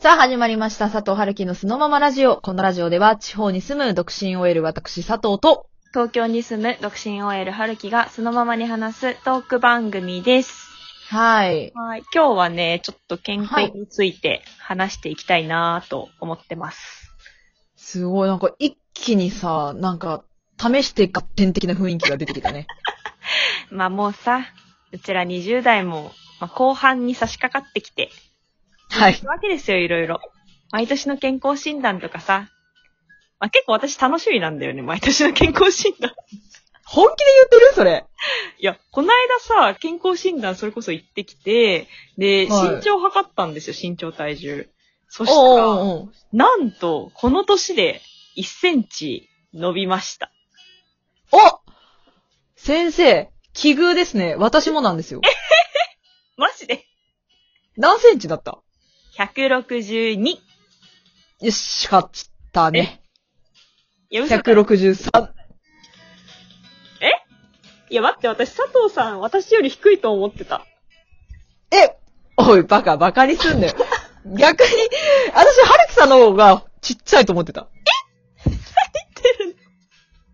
さあ始まりました佐藤春樹のそのままラジオ。このラジオでは地方に住む独身 OL 私佐藤と、東京に住む独身 OL 春樹がそのままに話すトーク番組です。はい。はい。今日はね、ちょっと健康について話していきたいなぁと思ってます。すごい、なんか一気にさ、なんか、試して合点的な雰囲気が出てきたね。まあもうさ、うちら20代も、まあ、後半に差し掛かってきて、はいわけですよ、いろいろ。毎年の健康診断とかさ。まあ、結構私楽しみなんだよね、毎年の健康診断。本気で言ってる？それ。いや、この間さ、健康診断それこそ行ってきて、で、はい身長測ったんですよ、身長体重。そしたら、おーおーなんと、この年で1センチ伸びました。お先生、奇遇ですね。私もなんですよ。マジで？何センチだった？?162。よし、勝ったね。いや、嘘か163。いや、待って、私、佐藤さん、私より低いと思ってた。えおい、バカ、バカにすんなよ。逆に、私、春樹さんの方がちっちゃいと思ってた。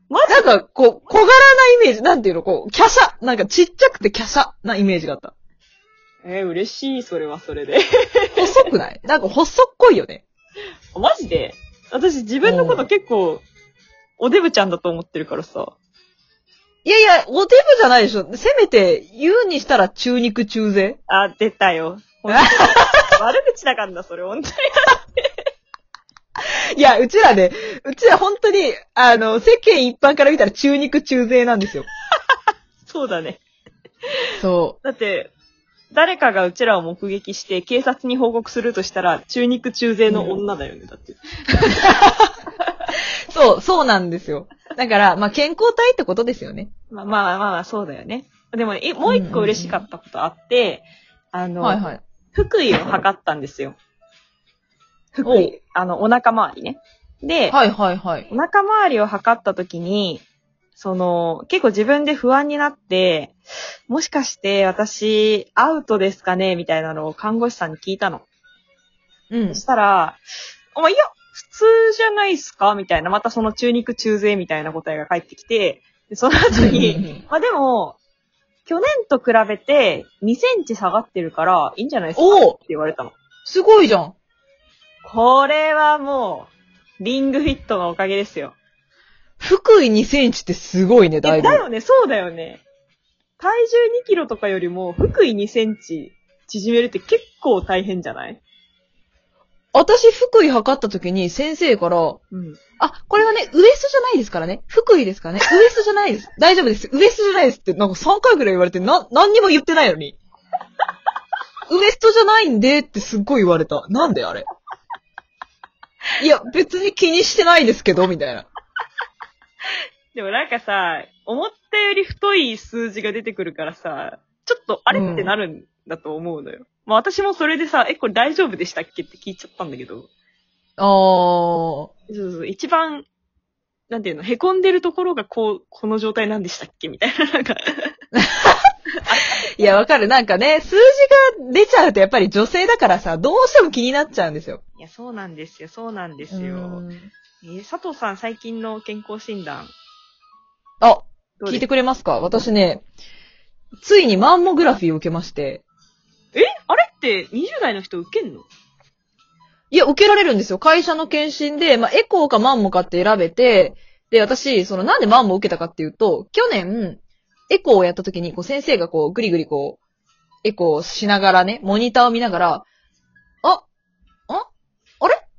マジなんか、こう、小柄なイメージ、なんていうの、こう、華奢。なんかちっちゃくて華奢なイメージがあった。えー嬉しい、それはそれで。細くない？なんか細っこいよね。マジで？私、自分のこと結構、おデブちゃんだと思ってるからさ。いやいや、おデブじゃないでしょ。せめて、言うにしたら中肉中背。あ、出たよ。悪口だからな、それ、本当に。いや、うちらね、うちら本当に、あの、世間一般から見たら中肉中背なんですよ。そうだね。そだって、誰かがうちらを目撃して警察に報告するとしたら、中肉中背の女だよね、だって。う。そう、そうなんですよ。だから、まあ、健康体ってことですよね。まあまあまあまあ、そうだよね。でも、えもう一個嬉しかったことあって、あの、はいはい。腹囲を測ったんですよ。腹おう囲。あの、お腹周りね。で、はいはいはい。お腹周りを測った時に、その、結構自分で不安になって、もしかして私、アウトですかね？みたいなのを看護師さんに聞いたの。うんそ。したら、お前、いや、普通じゃないっすか？みたいな、またその中肉中背みたいな答えが返ってきて、でその後に、まあでも、去年と比べて2センチ下がってるから、いいんじゃないですか？って言われたの。すごいじゃん。これはもう、リングフィットのおかげですよ。福井2センチってすごいね、だいぶ。えだよね、そうだよね。体重2キロとかよりも、腹囲2センチ縮めるって結構大変じゃない？私、福井測った時に先生から、うん。あ、これはね、ウエストじゃないですからね。福井ですからね。ウエストじゃないです。大丈夫です。ウエストじゃないですって、なんか3回ぐらい言われて、な、何にも言ってないのに。ウエストじゃないんでってすっごい言われた。なんであれ？いや、別に気にしてないですけど、みたいな。でもなんかさ、思ったより太い数字が出てくるからさ、ちょっとあれってなるんだと思うのよ。まあ私もそれでさ、え、これ大丈夫でしたっけって聞いちゃったんだけど、あー。そうそう、一番、なんていうの、凹んでるところがこう、この状態なんでしたっけみたいな、なんか、いや、わかる。なんかね、数字が出ちゃうとやっぱり女性だからさ、どうしても気になっちゃうんですよ。いや、そうなんですよ、そうなんですうよ。んえー佐藤さん、最近の健康診断、あ、聞いてくれますか？私ね、ついにマンモグラフィーを受けまして。え？あれって20代の人受けんの？いや、受けられるんですよ。会社の検診で、まあ、エコーかマンモかって選べて、で、私、その、なんでマンモを受けたかっていうと、去年、エコーをやった時に、こう、先生がこう、ぐりぐりこう、エコーしながらね、モニターを見ながら、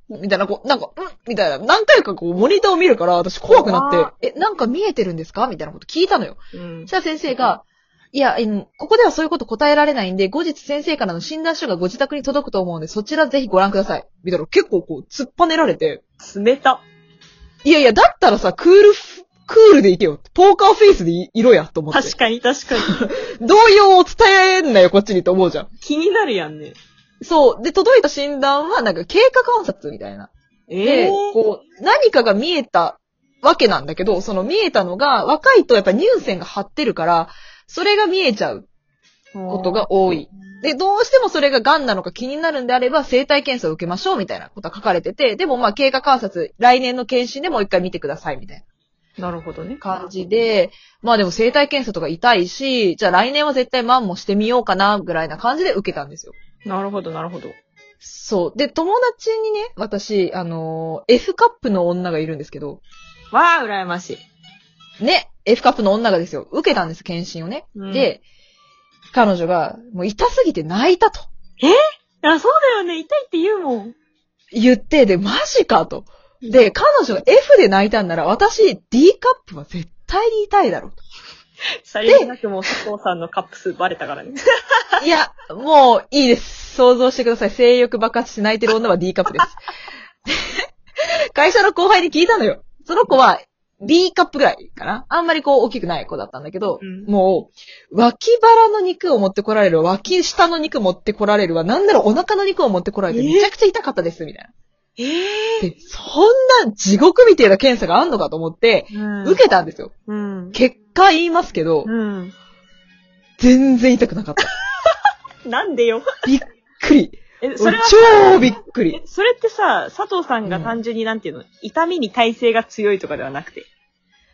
みたいな、こう、なんか、んみたいな、何回かこう、モニターを見るから、私怖くなって、え、なんか見えてるんですか？みたいなこと聞いたのよ。うんそしたら先生が、いや、うんここではそういうこと答えられないんで、後日先生からの診断書がご自宅に届くと思うんで、そちらぜひご覧ください。みたいな、結構こう、突っぱねられて、冷た。いやいや、だったらさ、クールフ、クールでいけよ。ポーカーフェイスでいいろや、と思って。確かに確かに。動揺を伝えんなよ、こっちにと思うじゃん。気になるやんね。そう。で、届いた診断は、なんか経過観察みたいな。で、えー、こう、何かが見えたわけなんだけど、その見えたのが、若いとやっぱ乳腺が張ってるから、それが見えちゃう。ことが多い。で、どうしてもそれが癌なのか気になるんであれば、生体検査を受けましょうみたいなことが書かれてて、でもまあ経過観察、来年の検診でもう一回見てくださいみたいなるほどねな。感じで、まあでも生体検査とか痛いし、じゃあ来年は絶対マンもしてみようかな、ぐらいな感じで受けたんですよ。なるほど、なるほど。そう。で、友達にね、私、あのー F カップの女がいるんですけど、わあ、羨ましい。ね、F カップの女がですよ、受けたんです、検診をね。うんで、彼女が、もう痛すぎて泣いたとあ、そうだよね。痛いって言うもん。言って、で、マジかと。で、彼女が F で泣いたんなら、私 D カップは絶対に痛いだろうと。さりげなくもう佐藤さんのカップ数バレたからね。いや、もういいです。想像してください。性欲爆発して泣いてる女は D カップです。会社の後輩に聞いたのよ。その子は B カップぐらいかなあんまりこう大きくない子だったんだけど、うんもう、脇腹の肉を持ってこられるわ、脇下の肉持ってこられるわ、なんならお腹の肉を持ってこられてえめちゃくちゃ痛かったです、みたいな。ええで、そんな地獄みたいな検査があんのかと思って、うん受けたんですよ。うん。結果言いますけど、うん。全然痛くなかった。なんでよ。びっくり。え、それは、超びっくりえ。それってさ、佐藤さんが単純になんていうの、痛みに耐性が強いとかではなくて。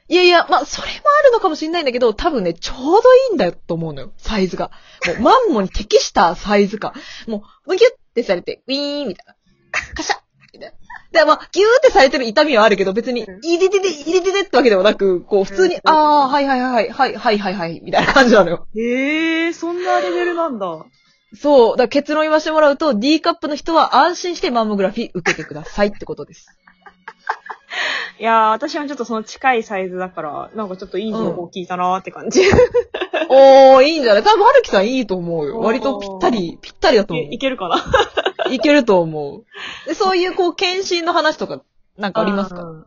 いやいや、まあ、それもあるのかもしれないんだけど、多分ね、ちょうどいいんだよと思うのよ、サイズが。もう、マンモに適したサイズ感。もう、むぎゅってされて、ウィーンみたいな。カシャッみたいな。で、まあ、ギューってされてる痛みはあるけど、別に、うんいでてて、いでててってわけでもなく、こう、普通に、うんあー、はいはいはい、はい、はいはいはい、みたいな感じなのよ。へえ、そんなレベルなんだ。そう。だから結論言わせてもらうと、D カップの人は安心してマンモグラフィー受けてくださいってことです。いやー、私はちょっとその近いサイズだから、なんかちょっといい情報聞いたなーって感じ。おー、いいんじゃない？多分、はるきさんいいと思うよ。割とぴったり、ぴったりだと思うい。いけるかな？いけると思う。で、そういう、こう、検診の話とか、なんかありますか？うん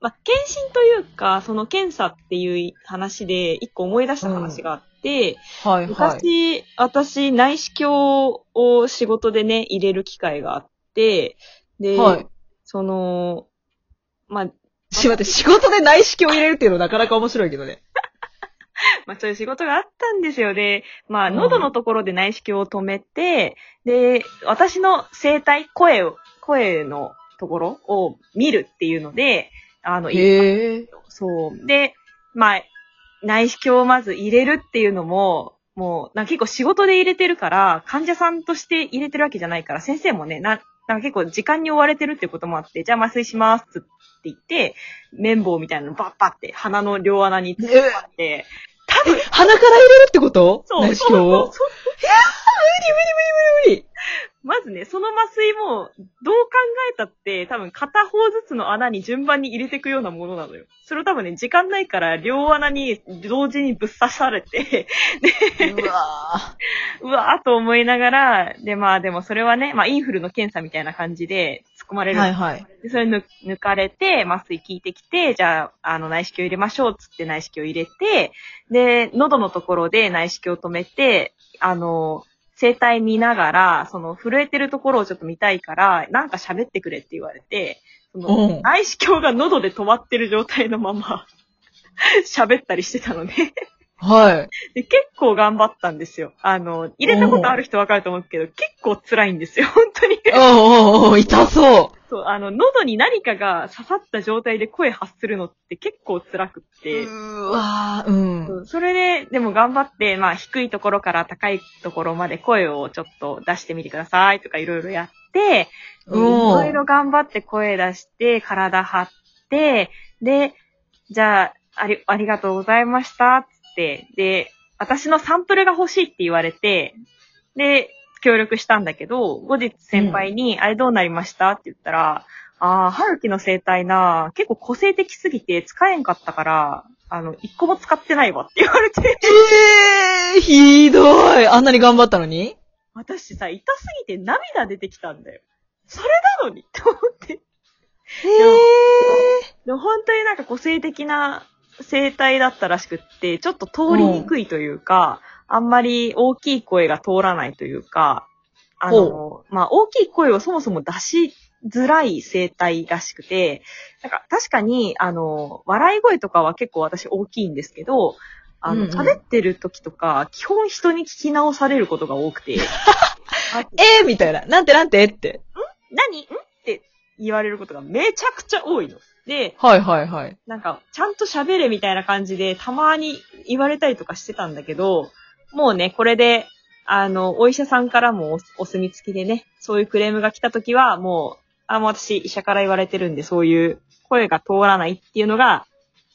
まあ、検診というか、その検査っていう話で、一個思い出した話があって、はい、はい。昔、私、内視鏡を仕事でね、入れる機会があって、で、はい。その、まあ、し、待って、仕事で内視鏡を入れるっていうのなかなか面白いけどね。まあ、そういう仕事があったんですよ。で、まあ、うん喉のところで内視鏡を止めて、で、私の声帯、声を、声のところを見るっていうので、あの、へえ。そう。で、まあ、内視鏡をまず入れるっていうのも、もう、な結構仕事で入れてるから、患者さんとして入れてるわけじゃないから、先生もね、な、なんか結構時間に追われてるってこともあって、じゃあ麻酔しますって言って、綿棒みたいなのバッバって鼻の両穴に突っ張って、多分、鼻から入れるってこと？そう。そうそう無理無理無理無理まずね、その麻酔も、どう考えたって、多分片方ずつの穴に順番に入れていくようなものなのよ。それを多分ね、時間ないから、両穴に同時にぶっ刺されて、うわ うわーと思いながら、で、まあでもそれはね、まあインフルの検査みたいな感じで突っ込まれーる。はいはい。でそれ抜抜かれて、麻酔効いてきて、じゃあ、あの、内視鏡入れましょうっつって内視鏡入れて、で、喉のところで内視鏡を止めて、あの、声帯見ながら、その、震えてるところをちょっと見たいから、なんか喋ってくれって言われて、その、うん内視鏡が喉で止まってる状態のまま、喋ったりしてたのね。はい。で、結構頑張ったんですよ。あの、入れたことある人わかると思うけど、結構辛いんですよ、本当に。おうおうおう痛そそう、あの、喉に何かが刺さった状態で声発するのって結構辛くっう。て。うわー、うん。そうそれで、でも頑張って、まあ、低いところから高いところまで声をちょっと出してみてくださいとかいろいろやって、いうんろいろ頑張って声出して、体張って、で、じゃあ、あり、ありがとうございました、で、私のサンプルが欲しいって言われて、で、協力したんだけど、後日先輩に、あれどうなりました？って言ったら、ああ、春樹の生態な、結構個性的すぎて使えんかったから、あの、一個も使ってないわって言われて、えー、ひどい。あんなに頑張ったのに？私さ、痛すぎて涙出てきたんだよ。それなのにって思って。へー。でも本当になんか個性的な生態だったらしくって、ちょっと通りにくいというか、あんまり大きい声が通らないというか、あの、まあ、大きい声をそもそも出しづらい生態らしくて、なんか確かに、あの、笑い声とかは結構私大きいんですけど、あの、うんうん喋ってる時とか、基本人に聞き直されることが多くて、あ えー、みたいな。なんてなんてって。何？ん？って言われることがめちゃくちゃ多いの。で、はいはいはい。なんか、ちゃんと喋れみたいな感じで、たまに言われたりとかしてたんだけど、もうね、これで、あの、お医者さんからもおお墨付きでね、そういうクレームが来た時は、もう、あ、もう私、医者から言われてるんで、そういう声が通らないっていうのが、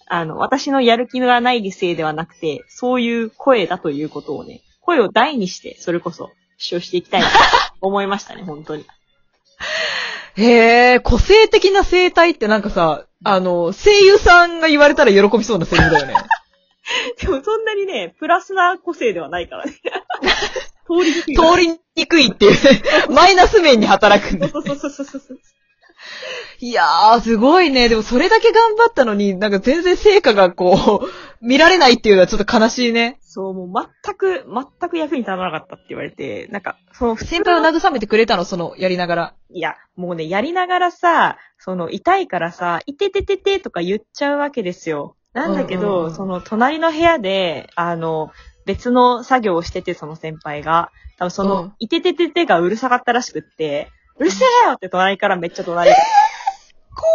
あの、私のやる気がないせいではなくて、そういう声だということをね、声を大にして、それこそ、主張していきたいなと思いましたね、本当に。へえ、個性的な生態ってなんかさ、あの、声優さんが言われたら喜びそうなセリフだよね。でも、そんなにね、プラスな個性ではないからね。通りにくい。通りにくいっていうね、マイナス面に働くんだそうそうそうそうそう。いやー、すごいね。でもそれだけ頑張ったのに、なんか全然成果がこう、見られないっていうのはちょっと悲しいね。そう、もう全く、全く役に立たなかったって言われて、なんか、その先輩を慰めてくれたの、その、やりながら。いや、もうね、やりながらさ、その、痛いからさ、いててててとか言っちゃうわけですよ。なんだけど、うんうんうんその、隣の部屋で、あの、別の作業をしてて、その先輩が。多分その、うんいててててがうるさかったらしくって、うるせえよって隣からめっちゃ怒鳴り、怖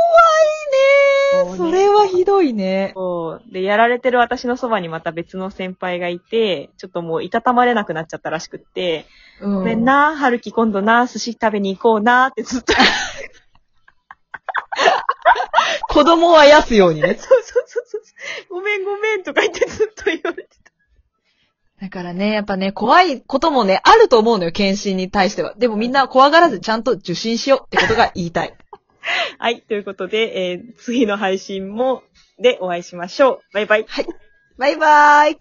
いねそれはひどいね。そう。で、やられてる私のそばにまた別の先輩がいて、ちょっともういたたまれなくなっちゃったらしくって、うん。ごめん。な、春樹今度な、寿司食べに行こうなってずっと。子供をあやすようにね。そうそうそうそう。ごめんごめんとか言ってずっと言われ。だからね、やっぱね、怖いこともね、あると思うのよ、検診に対しては。でもみんな怖がらずちゃんと受診しようってことが言いたい。はい、ということで、えー次の配信も、でお会いしましょう。バイバイ。バイバーイ